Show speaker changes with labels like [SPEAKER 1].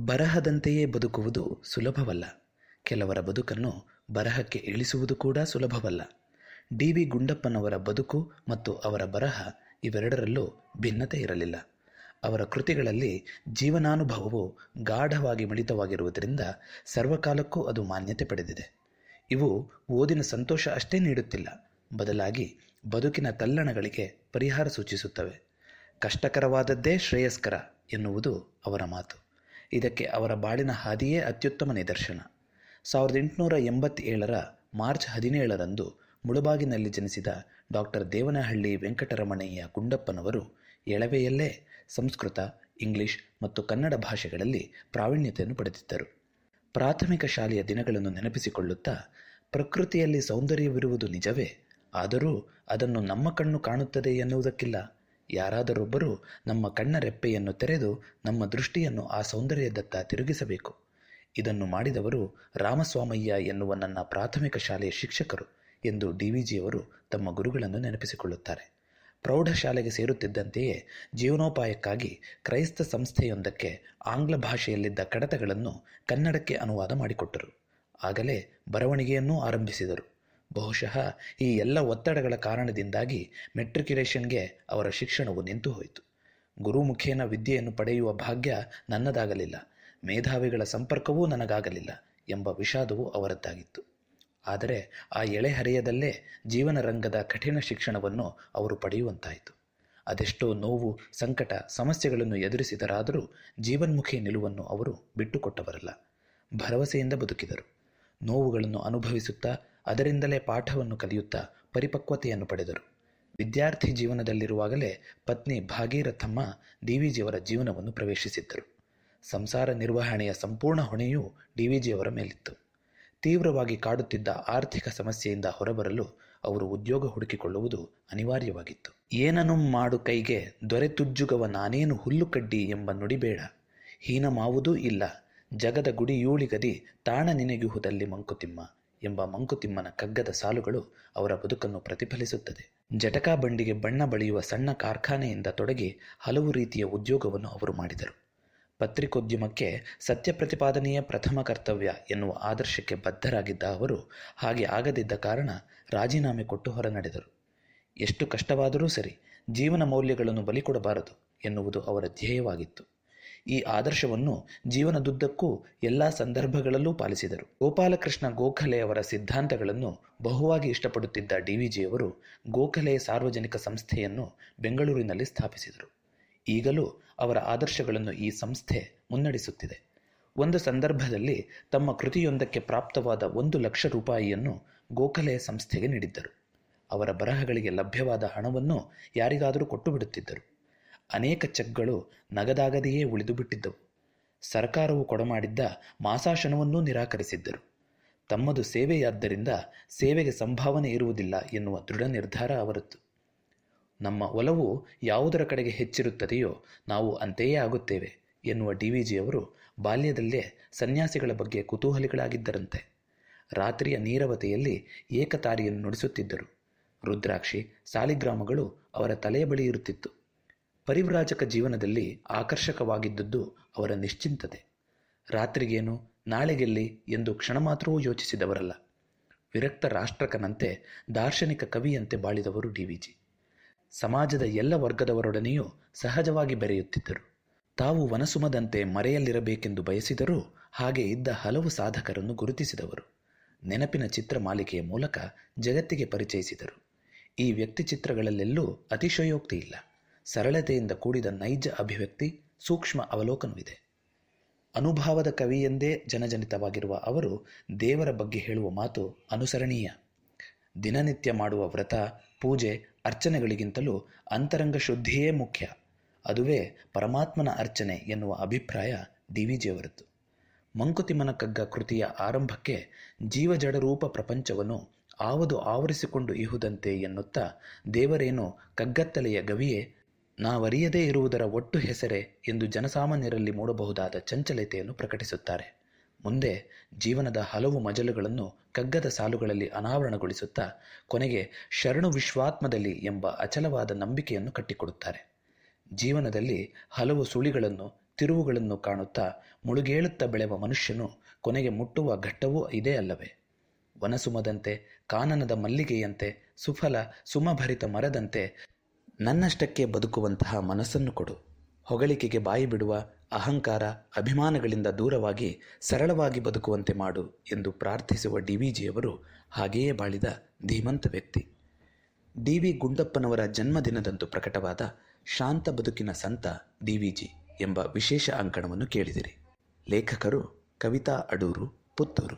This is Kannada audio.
[SPEAKER 1] ಬರಹದಂತೆಯೇ ಬದುಕುವುದು ಸುಲಭವಲ್ಲ. ಕೆಲವರ ಬದುಕನ್ನು ಬರಹಕ್ಕೆ ಇಳಿಸುವುದು ಕೂಡ ಸುಲಭವಲ್ಲ. ಡಿ. ವಿ. ಗುಂಡಪ್ಪನವರ ಬದುಕು ಮತ್ತು ಅವರ ಬರಹ ಇವೆರಡರಲ್ಲೂ ಭಿನ್ನತೆ ಇರಲಿಲ್ಲ. ಅವರ ಕೃತಿಗಳಲ್ಲಿ ಜೀವನಾನುಭವವು ಗಾಢವಾಗಿ ಮಿಳಿತವಾಗಿರುವುದರಿಂದ ಸರ್ವಕಾಲಕ್ಕೂ ಅದು ಮಾನ್ಯತೆ ಪಡೆದಿದೆ. ಇವು ಓದಿನ ಸಂತೋಷ ಅಷ್ಟೇ ನೀಡುತ್ತಿಲ್ಲ. ಬದಲಾಗಿ ಬದುಕಿನ ತಲ್ಲಣಗಳಿಗೆ ಪರಿಹಾರ ಸೂಚಿಸುತ್ತವೆ. ಕಷ್ಟಕರವಾದದ್ದೇ ಶ್ರೇಯಸ್ಕರ ಎನ್ನುವುದು ಅವರ ಮಾತು. ಇದಕ್ಕೆ ಅವರ ಬಾಳಿನ ಹಾದಿಯೇ ಅತ್ಯುತ್ತಮ ನಿದರ್ಶನ. ಸಾವಿರದ ಎಂಟುನೂರ ಎಂಬತ್ತೇಳರ ಮಾರ್ಚ್ ಹದಿನೇಳರಂದು ಮುಳುಬಾಗಿನಲ್ಲಿ ಜನಿಸಿದ ಡಾಕ್ಟರ್ ದೇವನಹಳ್ಳಿ ವೆಂಕಟರಮಣಯ್ಯ ಗುಂಡಪ್ಪನವರು ಎಳವೆಯಲ್ಲೇ ಸಂಸ್ಕೃತ, ಇಂಗ್ಲಿಷ್ ಮತ್ತು ಕನ್ನಡ ಭಾಷೆಗಳಲ್ಲಿ ಪ್ರಾವೀಣ್ಯತೆಯನ್ನು ಪಡೆದಿದ್ದರು. ಪ್ರಾಥಮಿಕ ಶಾಲೆಯ ದಿನಗಳನ್ನು ನೆನಪಿಸಿಕೊಳ್ಳುತ್ತಾ ಪ್ರಕೃತಿಯಲ್ಲಿ ಸೌಂದರ್ಯವಿರುವುದು ನಿಜವೇ? ಆದರೂ ಅದನ್ನು ನಮ್ಮ ಕಣ್ಣು ಕಾಣುತ್ತದೆ ಎನ್ನುವುದಕ್ಕಿಲ್ಲ. ಯಾರಾದರೊಬ್ಬರು ನಮ್ಮ ಕಣ್ಣ ರೆಪ್ಪೆಯನ್ನು ತೆರೆದು ನಮ್ಮ ದೃಷ್ಟಿಯನ್ನು ಆ ಸೌಂದರ್ಯದತ್ತ ತಿರುಗಿಸಬೇಕು. ಇದನ್ನು ಮಾಡಿದವರು ರಾಮಸ್ವಾಮಯ್ಯ ಎನ್ನುವ ನನ್ನ ಪ್ರಾಥಮಿಕ ಶಾಲೆಯ ಶಿಕ್ಷಕರು ಎಂದು ಡಿ ವಿ ಜಿಯವರು ತಮ್ಮ ಗುರುಗಳನ್ನು ನೆನಪಿಸಿಕೊಳ್ಳುತ್ತಾರೆ. ಪ್ರೌಢಶಾಲೆಗೆ ಸೇರುತ್ತಿದ್ದಂತೆಯೇ ಜೀವನೋಪಾಯಕ್ಕಾಗಿ ಕ್ರೈಸ್ತ ಸಂಸ್ಥೆಯೊಂದಕ್ಕೆ ಆಂಗ್ಲ ಭಾಷೆಯಲ್ಲಿದ್ದ ಕಡತಗಳನ್ನು ಕನ್ನಡಕ್ಕೆ ಅನುವಾದ ಮಾಡಿಕೊಟ್ಟರು. ಆಗಲೇ ಬರವಣಿಗೆಯನ್ನೂ ಆರಂಭಿಸಿದರು. ಬಹುಶಃ ಈ ಎಲ್ಲ ಒತ್ತಡಗಳ ಕಾರಣದಿಂದಾಗಿ ಮೆಟ್ರಿಕ್ಯುಲೇಷನ್ಗೆ ಅವರ ಶಿಕ್ಷಣವು ನಿಂತು ಹೋಯಿತು. ಗುರುಮುಖೇನ ವಿದ್ಯೆಯನ್ನು ಪಡೆಯುವ ಭಾಗ್ಯ ನನ್ನದಾಗಲಿಲ್ಲ. ಮೇಧಾವಿಗಳ ಸಂಪರ್ಕವೂ ನನಗಾಗಲಿಲ್ಲ ಎಂಬ ವಿಷಾದವು ಅವರದ್ದಾಗಿತ್ತು. ಆದರೆ ಆ ಎಳೆಹರೆಯದಲ್ಲೇ ಜೀವನ ರಂಗದ ಕಠಿಣ ಶಿಕ್ಷಣವನ್ನು ಅವರು ಪಡೆಯುವಂತಾಯಿತು. ಅದೆಷ್ಟೋ ನೋವು, ಸಂಕಟ, ಸಮಸ್ಯೆಗಳನ್ನು ಎದುರಿಸಿದರಾದರೂ ಜೀವನ್ಮುಖಿ ನಿಲುವನ್ನು ಅವರು ಬಿಟ್ಟುಕೊಟ್ಟವರಲ್ಲ. ಭರವಸೆಯಿಂದ ಬದುಕಿದರು. ನೋವುಗಳನ್ನು ಅನುಭವಿಸುತ್ತಾ ಅದರಿಂದಲೇ ಪಾಠವನ್ನು ಕಲಿಯುತ್ತಾ ಪರಿಪಕ್ವತೆಯನ್ನು ಪಡೆದರು. ವಿದ್ಯಾರ್ಥಿ ಜೀವನದಲ್ಲಿರುವಾಗಲೇ ಪತ್ನಿ ಭಾಗೀರಥಮ್ಮ ಡಿವಿಜಿಯವರ ಜೀವನವನ್ನು ಪ್ರವೇಶಿಸಿದ್ದರು. ಸಂಸಾರ ನಿರ್ವಹಣೆಯ ಸಂಪೂರ್ಣ ಹೊಣೆಯೂ ಡಿವಿಜಿಯವರ ಮೇಲಿತ್ತು. ತೀವ್ರವಾಗಿ ಕಾಡುತ್ತಿದ್ದ ಆರ್ಥಿಕ ಸಮಸ್ಯೆಯಿಂದ ಹೊರಬರಲು ಅವರು ಉದ್ಯೋಗ ಹುಡುಕಿಕೊಳ್ಳುವುದು ಅನಿವಾರ್ಯವಾಗಿತ್ತು. ಏನನು ಮಾಡು ಕೈಗೆ ದೊರೆತುಜ್ಜುಗವ ನಾನೇನು ಹುಲ್ಲು ಕಡ್ಡಿ ಎಂಬ ನುಡಿಬೇಡ ಹೀನಮಾವುದೂ ಇಲ್ಲ. ಜಗದ ಗುಡಿಯೂಳಿಗದಿ ತಾಣ ನಿನಗಿಹುದಲ್ಲಿ ಮಂಕುತಿಮ್ಮ. ಎಂಬ ಮಂಕುತಿಮ್ಮನ ಕಗ್ಗದ ಸಾಲುಗಳು ಅವರ ಬದುಕನ್ನು ಪ್ರತಿಫಲಿಸುತ್ತದೆ. ಜಟಕಾ ಬಂಡಿಗೆ ಬಣ್ಣ ಬಳಿಯುವ ಸಣ್ಣ ಕಾರ್ಖಾನೆಯಿಂದ ತೊಡಗಿ ಹಲವು ರೀತಿಯ ಉದ್ಯೋಗವನ್ನು ಅವರು ಮಾಡಿದರು. ಪತ್ರಿಕೋದ್ಯಮಕ್ಕೆ ಸತ್ಯ ಪ್ರತಿಪಾದನೆಯೇ ಪ್ರಥಮ ಕರ್ತವ್ಯ ಎನ್ನುವ ಆದರ್ಶಕ್ಕೆ ಬದ್ಧರಾಗಿದ್ದ ಅವರು ಹಾಗೆ ಆಗದಿದ್ದ ಕಾರಣ ರಾಜೀನಾಮೆ ಕೊಟ್ಟು ಹೊರನಡೆದರು. ಎಷ್ಟು ಕಷ್ಟವಾದರೂ ಸರಿ ಜೀವನ ಮೌಲ್ಯಗಳನ್ನು ಬಲಿಕೊಡಬಾರದು ಎನ್ನುವುದು ಅವರ ಧ್ಯೇಯವಾಗಿತ್ತು. ಈ ಆದರ್ಶವನ್ನು ಜೀವನದುದ್ದಕ್ಕೂ ಎಲ್ಲ ಸಂದರ್ಭಗಳಲ್ಲೂ ಪಾಲಿಸಿದರು. ಗೋಪಾಲಕೃಷ್ಣ ಗೋಖಲೆ ಅವರ ಸಿದ್ಧಾಂತಗಳನ್ನು ಬಹುವಾಗಿ ಇಷ್ಟಪಡುತ್ತಿದ್ದ ಡಿವಿಜಿಯವರು ಗೋಖಲೆ ಸಾರ್ವಜನಿಕ ಸಂಸ್ಥೆಯನ್ನು ಬೆಂಗಳೂರಿನಲ್ಲಿ ಸ್ಥಾಪಿಸಿದರು. ಈಗಲೂ ಅವರ ಆದರ್ಶಗಳನ್ನು ಈ ಸಂಸ್ಥೆ ಮುನ್ನಡೆಸುತ್ತಿದೆ. ಒಂದು ಸಂದರ್ಭದಲ್ಲಿ ತಮ್ಮ ಕೃತಿಯೊಂದಕ್ಕೆ ಪ್ರಾಪ್ತವಾದ ಒಂದು ಲಕ್ಷ ರೂಪಾಯಿಯನ್ನು ಗೋಖಲೆ ಸಂಸ್ಥೆಗೆ ನೀಡಿದ್ದರು. ಅವರ ಬರಹಗಳಿಗೆ ಲಭ್ಯವಾದ ಹಣವನ್ನು ಯಾರಿಗಾದರೂ ಕೊಟ್ಟು ಬಿಡುತ್ತಿದ್ದರು. ಅನೇಕ ಚೆಕ್ಗಳು ನಗದಾಗದೆಯೇ ಉಳಿದು ಬಿಟ್ಟಿದ್ದವು ಸರ್ಕಾರವು ಕೊಡಮಾಡಿದ್ದ ಮಾಸಾಶನವನ್ನೂ ನಿರಾಕರಿಸಿದ್ದರು. ತಮ್ಮದು ಸೇವೆಯಾದ್ದರಿಂದ ಸೇವೆಗೆ ಸಂಭಾವನೆ ಇರುವುದಿಲ್ಲ ಎನ್ನುವ ದೃಢ ನಿರ್ಧಾರ ಅವರದ್ದು. ನಮ್ಮ ಒಲವು ಯಾವುದರ ಕಡೆಗೆ ಹೆಚ್ಚಿರುತ್ತದೆಯೋ ನಾವು ಅಂತೆಯೇ ಆಗುತ್ತೇವೆ ಎನ್ನುವ ಡಿ ವಿ ಜಿಯವರು ಬಾಲ್ಯದಲ್ಲೇ ಸನ್ಯಾಸಿಗಳ ಬಗ್ಗೆ ಕುತೂಹಲಿಗಳಾಗಿದ್ದರಂತೆ. ರಾತ್ರಿಯ ನೀರವತೆಯಲ್ಲಿ ಏಕತಾರಿಯನ್ನು ನುಡಿಸುತ್ತಿದ್ದರು. ರುದ್ರಾಕ್ಷಿ, ಸಾಲಿಗ್ರಾಮಗಳು ಅವರ ತಲೆಯ ಬಳಿ ಇರುತ್ತಿತ್ತು. ಪರಿವ್ರಾಜಕ ಜೀವನದಲ್ಲಿ ಆಕರ್ಷಕವಾಗಿದ್ದದ್ದು ಅವರ ನಿಶ್ಚಿಂತತೆ. ರಾತ್ರಿಗೇನು, ನಾಳೆಗೆಲ್ಲಿ ಎಂದು ಕ್ಷಣ ಮಾತ್ರವೂ ಯೋಚಿಸಿದವರಲ್ಲ. ವಿರಕ್ತ ರಾಷ್ಟ್ರಕನಂತೆ ದಾರ್ಶನಿಕ ಕವಿಯಂತೆ ಬಾಳಿದವರು ಡಿ ವಿ ಜಿ. ಸಮಾಜದ ಎಲ್ಲ ವರ್ಗದವರೊಡನೆಯೂ ಸಹಜವಾಗಿ ಬೆರೆಯುತ್ತಿದ್ದರು. ತಾವು ವನಸುಮದಂತೆ ಮರೆಯಲ್ಲಿರಬೇಕೆಂದು ಬಯಸಿದರೂ ಹಾಗೆ ಇದ್ದ ಹಲವು ಸಾಧಕರನ್ನು ಗುರುತಿಸಿದವರು. ನೆನಪಿನ ಚಿತ್ರ ಮಾಲಿಕೆಯ ಮೂಲಕ ಜಗತ್ತಿಗೆ ಪರಿಚಯಿಸಿದರು. ಈ ವ್ಯಕ್ತಿ ಚಿತ್ರಗಳಲ್ಲೆಲ್ಲೂ ಅತಿಶಯೋಕ್ತಿ ಇಲ್ಲ. ಸರಳತೆಯಿಂದ ಕೂಡಿದ ನೈಜ ಅಭಿವ್ಯಕ್ತಿ ಸೂಕ್ಷ್ಮ ಅವಲೋಕನವಿದೆ. ಅನುಭಾವದ ಕವಿಯೆಂದೇ ಜನಜನಿತವಾಗಿರುವ ಅವರು ದೇವರ ಬಗ್ಗೆ ಹೇಳುವ ಮಾತು ಅನುಸರಣೀಯ. ದಿನನಿತ್ಯ ಮಾಡುವ ವ್ರತ, ಪೂಜೆ, ಅರ್ಚನೆಗಳಿಗಿಂತಲೂ ಅಂತರಂಗ ಶುದ್ಧಿಯೇ ಮುಖ್ಯ. ಅದುವೇ ಪರಮಾತ್ಮನ ಅರ್ಚನೆ ಎನ್ನುವ ಅಭಿಪ್ರಾಯ ಡಿ ಜಿಯವರದ್ದು ಮಂಕುತಿಮ್ಮನ ಕಗ್ಗ ಕೃತಿಯ ಆರಂಭಕ್ಕೆ ಜೀವಜಡರೂಪ ಪ್ರಪಂಚವನ್ನು ಆವದು ಆವರಿಸಿಕೊಂಡು ಇಹುದಂತೆ ಎನ್ನುತ್ತಾ ದೇವರೇನು ಕಗ್ಗತ್ತಲೆಯ ಗವಿಯೇ ನಾವರಿಯದೇ ಇರುವುದರ ಒಟ್ಟು ಹೆಸರೇ ಎಂದು ಜನಸಾಮಾನ್ಯರಲ್ಲಿ ಮೂಡಬಹುದಾದ ಚಂಚಲತೆಯನ್ನು ಪ್ರಕಟಿಸುತ್ತಾರೆ. ಮುಂದೆ ಜೀವನದ ಹಲವು ಮಜಲುಗಳನ್ನು ಕಗ್ಗದ ಸಾಲುಗಳಲ್ಲಿ ಅನಾವರಣಗೊಳಿಸುತ್ತಾ ಕೊನೆಗೆ ಶರಣು ವಿಶ್ವಾತ್ಮದಲ್ಲಿ ಎಂಬ ಅಚಲವಾದ ನಂಬಿಕೆಯನ್ನು ಕಟ್ಟಿಕೊಡುತ್ತಾರೆ. ಜೀವನದಲ್ಲಿ ಹಲವು ಸುಳಿಗಳನ್ನು, ತಿರುವುಗಳನ್ನು ಕಾಣುತ್ತಾ ಮುಳುಗೇಳುತ್ತಾ ಬೆಳೆವ ಮನುಷ್ಯನು ಕೊನೆಗೆ ಮುಟ್ಟುವ ಘಟ್ಟವೂ ಇದೇ ಅಲ್ಲವೇ? ವನಸುಮದಂತೆ, ಕಾನನದ ಮಲ್ಲಿಗೆಯಂತೆ, ಸುಫಲ ಸುಮಭರಿತ ಮರದಂತೆ ನನ್ನಷ್ಟಕ್ಕೆ ಬದುಕುವಂತಹ ಮನಸ್ಸನ್ನು ಕೊಡು. ಹೊಗಳಿಕೆಗೆ ಬಾಯಿ ಬಿಡುವ ಅಹಂಕಾರ ಅಭಿಮಾನಗಳಿಂದ ದೂರವಾಗಿ ಸರಳವಾಗಿ ಬದುಕುವಂತೆ ಮಾಡು ಎಂದು ಪ್ರಾರ್ಥಿಸುವ ಡಿ ವಿ ಜಿಯವರು ಹಾಗೆಯೇ ಬಾಳಿದ ಧೀಮಂತ ವ್ಯಕ್ತಿ. ಡಿ ವಿ ಗುಂಡಪ್ಪನವರ ಜನ್ಮದಿನದಂದು ಪ್ರಕಟವಾದ ಶಾಂತ ಬದುಕಿನ ಸಂತ ಡಿ ವಿ ಜಿ ಎಂಬ ವಿಶೇಷ ಅಂಕಣವನ್ನು ಕೇಳಿದಿರಿ. ಲೇಖಕರು ಕವಿತಾ ಅಡೂರು, ಪುತ್ತೂರು.